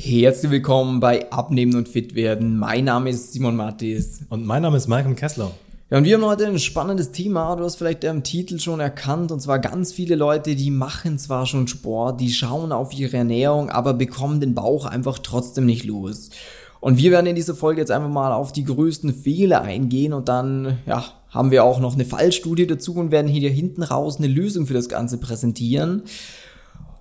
Herzlich willkommen bei Abnehmen und Fit werden. Mein Name ist Simon Mattis. Und mein Name ist Malcolm Kessler. Ja, und wir haben heute ein spannendes Thema. Du hast vielleicht im Titel schon erkannt. Und zwar ganz viele Leute, die machen zwar schon Sport, die schauen auf ihre Ernährung, aber bekommen den Bauch einfach trotzdem nicht los. Und wir werden in dieser Folge jetzt einfach mal auf die größten Fehler eingehen und dann, ja, haben wir auch noch eine Fallstudie dazu und werden hier hinten raus eine Lösung für das Ganze präsentieren.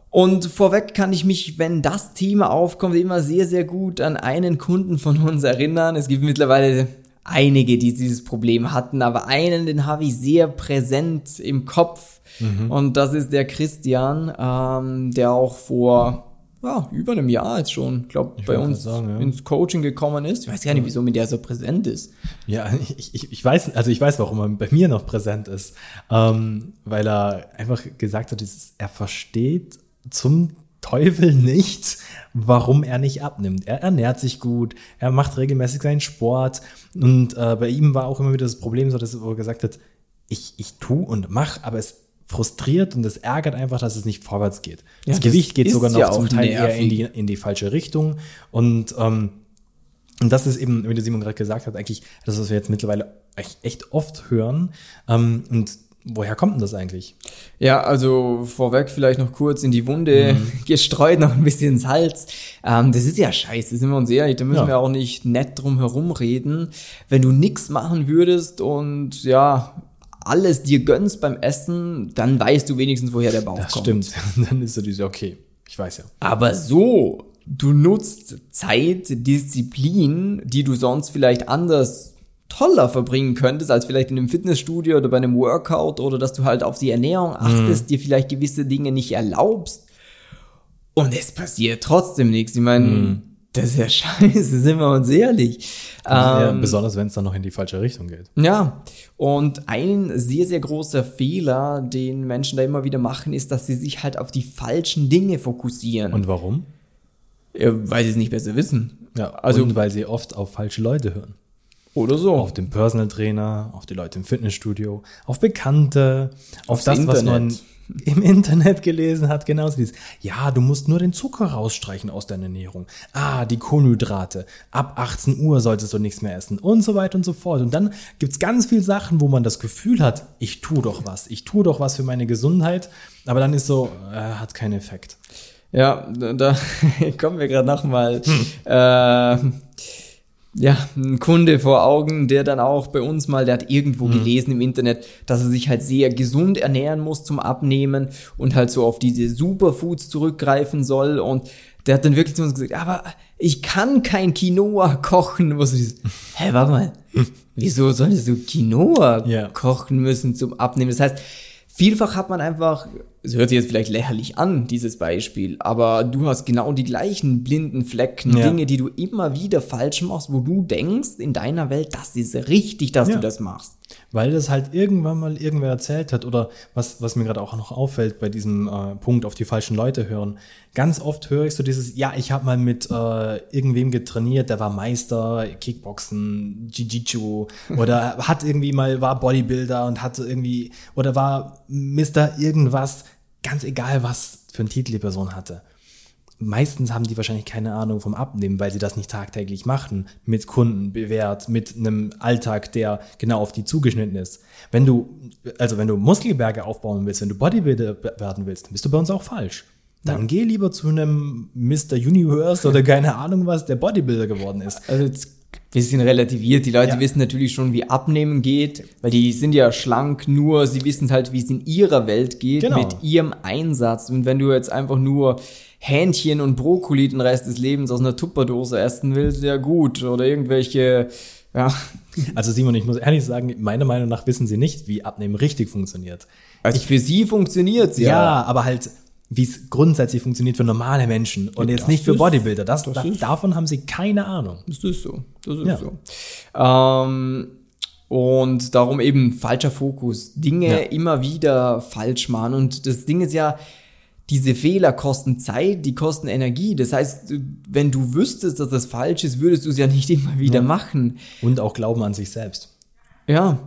Und vorweg kann ich mich, wenn das Thema aufkommt, immer sehr, sehr gut an einen Kunden von uns erinnern. Es gibt mittlerweile einige, die dieses Problem hatten, aber einen, den habe ich sehr präsent im Kopf. Mhm. Und das ist der Christian, ähm, der auch vor ja, über einem Jahr jetzt schon, glaube bei uns sagen, ja. ins Coaching gekommen ist. Ich weiß gar nicht, wieso mit der so präsent ist. Ja, ich, ich, ich weiß, also ich weiß, warum er bei mir noch präsent ist. Ähm, weil er einfach gesagt hat, er versteht zum Teufel nicht, warum er nicht abnimmt. Er ernährt sich gut, er macht regelmäßig seinen Sport und äh, bei ihm war auch immer wieder das Problem so, dass er gesagt hat, ich, ich tu und mach, aber es frustriert und es ärgert einfach, dass es nicht vorwärts geht. Ja, das, das Gewicht geht sogar noch ja zum Teil nervig. eher in die, in die falsche Richtung und ähm, und das ist eben, wie der Simon gerade gesagt hat, eigentlich das, was wir jetzt mittlerweile echt, echt oft hören. Ähm, und Woher kommt denn das eigentlich? Ja, also vorweg vielleicht noch kurz in die Wunde mhm. gestreut, noch ein bisschen Salz. Ähm, das ist ja scheiße, sind wir uns ehrlich, da müssen ja. wir auch nicht nett drum herum reden. Wenn du nichts machen würdest und ja, alles dir gönnst beim Essen, dann weißt du wenigstens, woher der Bauch das kommt. Das stimmt, dann ist so diese, okay, ich weiß ja. Aber so, du nutzt Zeit, Disziplin, die du sonst vielleicht anders toller verbringen könntest, als vielleicht in einem Fitnessstudio oder bei einem Workout oder dass du halt auf die Ernährung achtest, mm. dir vielleicht gewisse Dinge nicht erlaubst. Und es passiert trotzdem nichts. Ich meine, mm. das ist ja scheiße, sind wir uns ehrlich. Ja, ähm, besonders wenn es dann noch in die falsche Richtung geht. Ja, und ein sehr, sehr großer Fehler, den Menschen da immer wieder machen, ist, dass sie sich halt auf die falschen Dinge fokussieren. Und warum? Ja, weil sie es nicht besser wissen. Ja, also, und weil sie oft auf falsche Leute hören. Oder so. Auf den Personal Trainer, auf die Leute im Fitnessstudio, auf Bekannte, auf das, Internet. was man im Internet gelesen hat, genauso dieses, ja, du musst nur den Zucker rausstreichen aus deiner Ernährung. Ah, die Kohlenhydrate. Ab 18 Uhr solltest du nichts mehr essen und so weiter und so fort. Und dann gibt's ganz viele Sachen, wo man das Gefühl hat, ich tue doch was, ich tue doch was für meine Gesundheit, aber dann ist so, äh, hat keinen Effekt. Ja, da kommen wir gerade nochmal. Hm. Äh, ja, ein Kunde vor Augen, der dann auch bei uns mal, der hat irgendwo mhm. gelesen im Internet, dass er sich halt sehr gesund ernähren muss zum Abnehmen und halt so auf diese Superfoods zurückgreifen soll und der hat dann wirklich zu uns gesagt, aber ich kann kein Quinoa kochen. Was ist, hä, warte mal, wieso solltest du Quinoa yeah. kochen müssen zum Abnehmen? Das heißt, Vielfach hat man einfach, es hört sich jetzt vielleicht lächerlich an, dieses Beispiel, aber du hast genau die gleichen blinden Flecken, ja. Dinge, die du immer wieder falsch machst, wo du denkst in deiner Welt, das ist richtig, dass ja. du das machst. Weil das halt irgendwann mal irgendwer erzählt hat oder was, was mir gerade auch noch auffällt bei diesem äh, Punkt auf die falschen Leute hören. Ganz oft höre ich so dieses, ja, ich habe mal mit äh, irgendwem getrainiert, der war Meister, Kickboxen, Jiu-Jitsu oder hat irgendwie mal, war Bodybuilder und hatte irgendwie, oder war Mr. irgendwas, ganz egal was für einen Titel die Person hatte meistens haben die wahrscheinlich keine Ahnung vom Abnehmen, weil sie das nicht tagtäglich machen, mit Kunden bewährt, mit einem Alltag, der genau auf die zugeschnitten ist. Wenn du, also wenn du Muskelberge aufbauen willst, wenn du Bodybuilder werden willst, dann bist du bei uns auch falsch. Dann ja. geh lieber zu einem Mr. Universe oder keine Ahnung was, der Bodybuilder geworden ist. Also jetzt bisschen relativiert. Die Leute ja. wissen natürlich schon, wie Abnehmen geht, weil die sind ja schlank, nur sie wissen halt, wie es in ihrer Welt geht, genau. mit ihrem Einsatz. Und wenn du jetzt einfach nur Hähnchen und Brokkoli den Rest des Lebens aus einer Tupperdose essen willst, ja gut. Oder irgendwelche, ja. Also Simon, ich muss ehrlich sagen, meiner Meinung nach wissen sie nicht, wie Abnehmen richtig funktioniert. Also für sie funktioniert ja. Ja, aber halt wie es grundsätzlich funktioniert für normale Menschen und ja, jetzt nicht für Bodybuilder. Das, das, das davon haben sie keine Ahnung. Das ist so. Das ist ja. so. Ähm, und darum eben falscher Fokus. Dinge ja. immer wieder falsch machen. Und das Ding ist ja, diese Fehler kosten Zeit, die kosten Energie. Das heißt, wenn du wüsstest, dass das falsch ist, würdest du es ja nicht immer wieder machen. Und auch Glauben an sich selbst. Ja.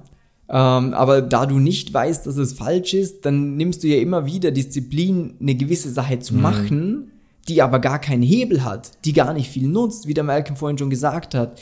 Ähm, aber da du nicht weißt, dass es falsch ist, dann nimmst du ja immer wieder Disziplin, eine gewisse Sache zu mhm. machen, die aber gar keinen Hebel hat, die gar nicht viel nutzt, wie der Malcolm vorhin schon gesagt hat.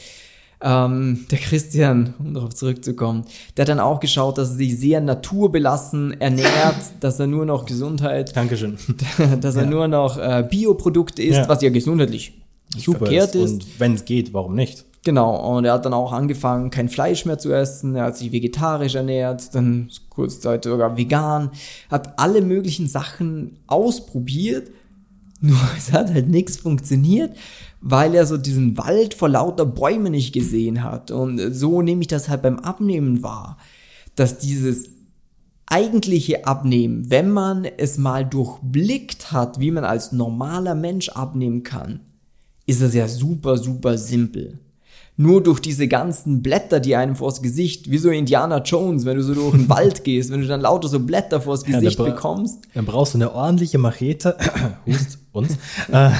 Ähm, der Christian, um darauf zurückzukommen, der hat dann auch geschaut, dass er sich sehr naturbelassen ernährt, dass er nur noch Gesundheit, Dankeschön. dass er Ja. nur noch äh, Bioprodukte isst, Ja. was ja gesundheitlich Super verkehrt ist. ist. Und wenn es geht, warum nicht? Genau, und er hat dann auch angefangen, kein Fleisch mehr zu essen, er hat sich vegetarisch ernährt, dann kurzzeit sogar vegan, hat alle möglichen Sachen ausprobiert, nur es hat halt nichts funktioniert, weil er so diesen Wald vor lauter Bäumen nicht gesehen hat. Und so nehme ich das halt beim Abnehmen wahr, dass dieses eigentliche Abnehmen, wenn man es mal durchblickt hat, wie man als normaler Mensch abnehmen kann, ist es ja super, super simpel. Nur durch diese ganzen Blätter, die einem vors Gesicht, wie so Indiana Jones, wenn du so durch den Wald gehst, wenn du dann lauter so Blätter vors Ja, Gesicht da bra- bekommst, Dann brauchst du eine ordentliche Machete, hust uns, äh,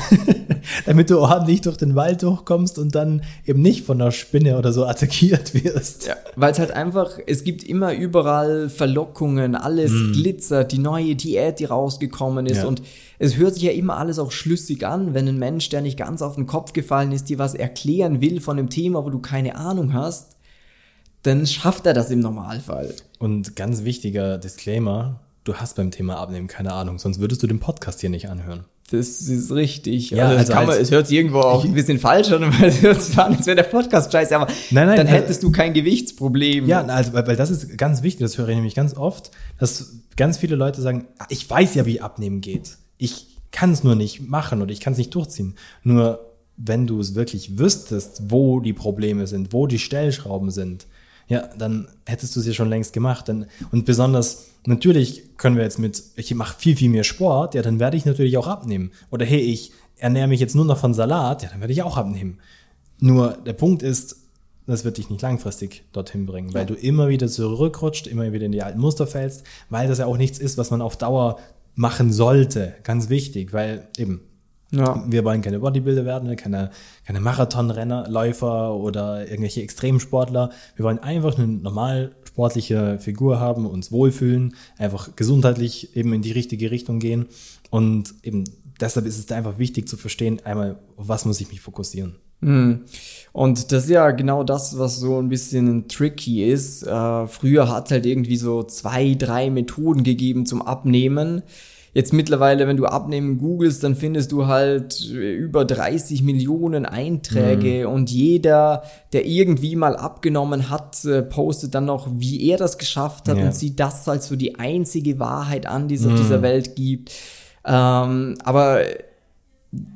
damit du ordentlich durch den Wald durchkommst und dann eben nicht von einer Spinne oder so attackiert wirst. Ja, weil es halt einfach, es gibt immer überall Verlockungen, alles glitzert, die neue Diät, die rausgekommen ist Ja. und es hört sich ja immer alles auch schlüssig an, wenn ein Mensch, der nicht ganz auf den Kopf gefallen ist, dir was erklären will von einem Thema, wo du keine Ahnung hast, dann schafft er das im Normalfall. Und ganz wichtiger Disclaimer, du hast beim Thema Abnehmen keine Ahnung, sonst würdest du den Podcast hier nicht anhören. Das ist richtig. Ja, also das also kann man, als- es hört sich irgendwo auch ein bisschen falsch an, weil es hört sich an, als wäre der Podcast scheiße, aber Nein, nein, dann also- hättest du kein Gewichtsproblem. Ja, also, weil, weil das ist ganz wichtig, das höre ich nämlich ganz oft, dass ganz viele Leute sagen, "Ah, ich weiß ja, wie Abnehmen geht. Ich kann es nur nicht machen oder ich kann es nicht durchziehen. Nur wenn du es wirklich wüsstest, wo die Probleme sind, wo die Stellschrauben sind, ja, dann hättest du es ja schon längst gemacht. Und besonders, natürlich können wir jetzt mit, ich mache viel, viel mehr Sport, ja, dann werde ich natürlich auch abnehmen. Oder hey, ich ernähre mich jetzt nur noch von Salat, ja, dann werde ich auch abnehmen. Nur der Punkt ist, das wird dich nicht langfristig dorthin bringen, weil du immer wieder zurückrutscht, immer wieder in die alten Muster fällst, weil das ja auch nichts ist, was man auf Dauer machen sollte. Ganz wichtig, weil eben, Ja. wir wollen keine Bodybuilder werden, keine, keine Marathonrenner, Läufer oder irgendwelche Extremsportler. Wir wollen einfach eine normal sportliche Figur haben, uns wohlfühlen, einfach gesundheitlich eben in die richtige Richtung gehen. Und eben deshalb ist es da einfach wichtig zu verstehen, einmal, auf was muss ich mich fokussieren. Hm. Und das ist ja genau das, was so ein bisschen tricky ist. Äh, früher hat es halt irgendwie so zwei, drei Methoden gegeben zum Abnehmen. Jetzt mittlerweile, wenn du Abnehmen googelst, dann findest du halt über 30 Millionen Einträge und jeder, der irgendwie mal abgenommen hat, äh, postet dann noch, wie er das geschafft hat Ja. und sieht das als so die einzige Wahrheit an, die es auf dieser Welt gibt. Ähm, aber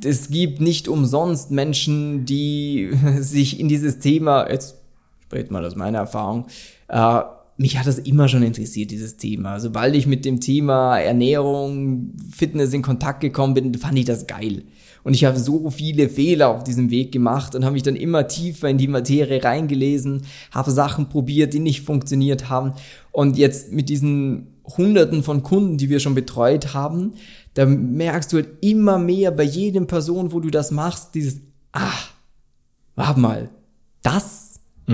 es gibt nicht umsonst Menschen, die sich in dieses Thema, jetzt spricht mal aus meiner Erfahrung, äh, mich hat das immer schon interessiert, dieses Thema. Sobald ich mit dem Thema Ernährung, Fitness in Kontakt gekommen bin, fand ich das geil. Und ich habe so viele Fehler auf diesem Weg gemacht und habe mich dann immer tiefer in die Materie reingelesen, habe Sachen probiert, die nicht funktioniert haben. Und jetzt mit diesen Hunderten von Kunden, die wir schon betreut haben, da merkst du halt immer mehr bei jedem Person, wo du das machst, dieses, ah, warte mal, das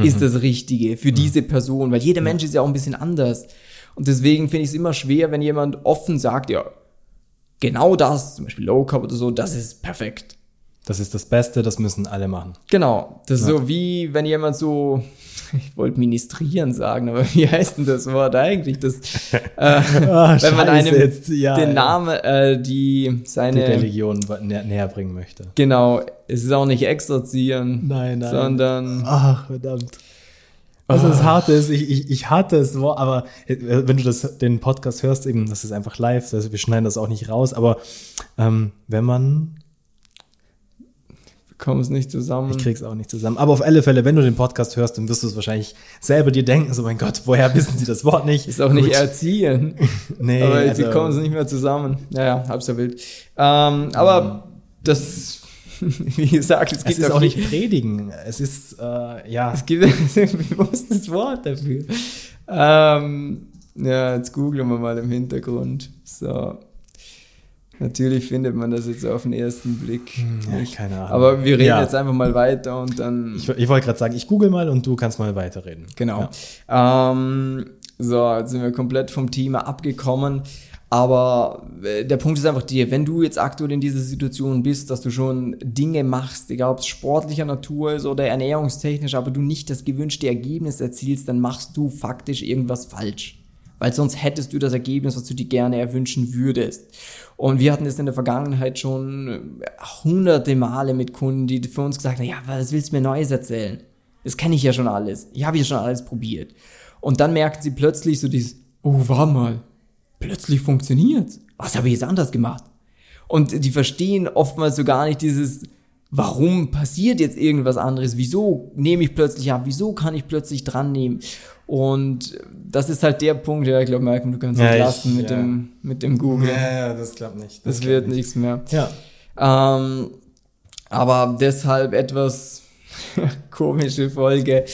ist das Richtige für diese Person, weil jeder Mensch ist ja auch ein bisschen anders. Und deswegen finde ich es immer schwer, wenn jemand offen sagt, ja, genau das, zum Beispiel Low Carb oder so, das ist perfekt. Das ist das Beste, das müssen alle machen. Genau, das ist so wie wenn jemand so, ich wollte ministrieren sagen, aber wie heißt denn das Wort eigentlich? Das, äh, wenn man einem jetzt, ja, den. Namen, äh, die Die seine, Religion nä näher bringen möchte. genau, es ist auch nicht exorzieren, Nein, nein. sondern Ach, verdammt. Was das Harte ist, ich, ich, ich hatte es, aber äh, wenn du das, den Podcast hörst, eben, das ist einfach live, also wir schneiden das auch nicht raus, aber ähm, wenn man, kommen es nicht zusammen. ich krieg's auch nicht zusammen, aber auf alle Fälle, wenn du den Podcast hörst, dann wirst du es wahrscheinlich selber dir denken, so mein Gott, woher wissen sie das Wort nicht? Ist auch nicht Gut. erziehen. Nee, aber sie also- kommen es nicht mehr zusammen. Naja, hab's ja wild. Ähm, aber das, wie gesagt, es Es gibt auch nicht predigen, es ist, äh, ja, Es gibt ein bewusstes Wort dafür. Ähm, ja, jetzt googeln wir mal im Hintergrund. So. Natürlich findet man das jetzt auf den ersten Blick ja, nicht. keine Ahnung. Aber wir reden Ja. jetzt einfach mal weiter und dann. ich, ich wollte gerade sagen, ich google mal und du kannst mal weiterreden. Genau. Ja. Ähm, so, jetzt sind wir komplett vom Thema abgekommen. Aber äh, der Punkt ist einfach dir, wenn du jetzt aktuell in dieser Situation bist, dass du schon Dinge machst, egal ob es sportlicher Natur ist oder ernährungstechnisch, aber du nicht das gewünschte Ergebnis erzielst, dann machst du faktisch irgendwas falsch. Weil sonst hättest du das Ergebnis, was du dir gerne erwünschen würdest. Und wir hatten es in der Vergangenheit schon äh, hunderte Male mit Kunden, die für uns gesagt haben, ja, was willst du mir Neues erzählen? Das kenne ich ja schon alles. Ich habe ja schon alles probiert. Und dann merken sie plötzlich so dieses, oh, warte mal, plötzlich funktioniert. Was habe ich jetzt anders gemacht? Und die verstehen oftmals so gar nicht dieses, warum passiert jetzt irgendwas anderes? Wieso nehme ich plötzlich ab? Wieso kann ich plötzlich dran nehmen? Und das ist halt der Punkt, ja, ich glaube, Malcolm, du kannst ja, es lassen mit, ja. dem, mit dem Google. Ja, ja, das klappt nicht. Das, das wird nicht. nichts mehr. Ja. Ähm, aber deshalb etwas komische Folge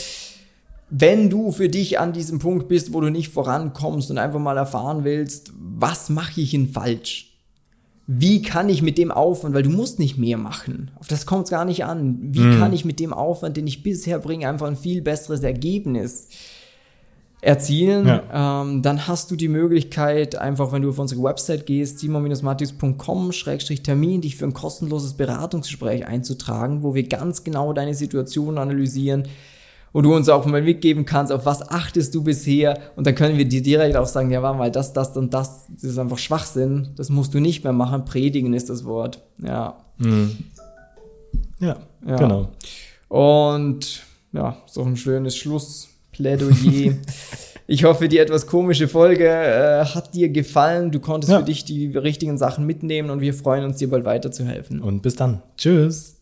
wenn du für dich an diesem Punkt bist, wo du nicht vorankommst und einfach mal erfahren willst, was mache ich denn falsch? Wie kann ich mit dem Aufwand, weil du musst nicht mehr machen, auf das kommt es gar nicht an, wie mhm. kann ich mit dem Aufwand, den ich bisher bringe, einfach ein viel besseres Ergebnis erzielen, ja. ähm, dann hast du die Möglichkeit, einfach wenn du auf unsere Website gehst, simon-matrix.com-termin, dich für ein kostenloses Beratungsgespräch einzutragen, wo wir ganz genau deine Situation analysieren, wo du uns auch mal mitgeben kannst, auf was achtest du bisher und dann können wir dir direkt auch sagen, ja, warte mal, das, das und das, das ist einfach Schwachsinn, das musst du nicht mehr machen, predigen ist das Wort, ja. Mhm. Ja, ja, genau. Und ja, so ein schönes Schlussplädoyer. Ich hoffe, die etwas komische Folge äh, hat dir gefallen. Du konntest ja. für dich die richtigen Sachen mitnehmen und wir freuen uns, dir bald weiterzuhelfen. Und bis dann. Tschüss.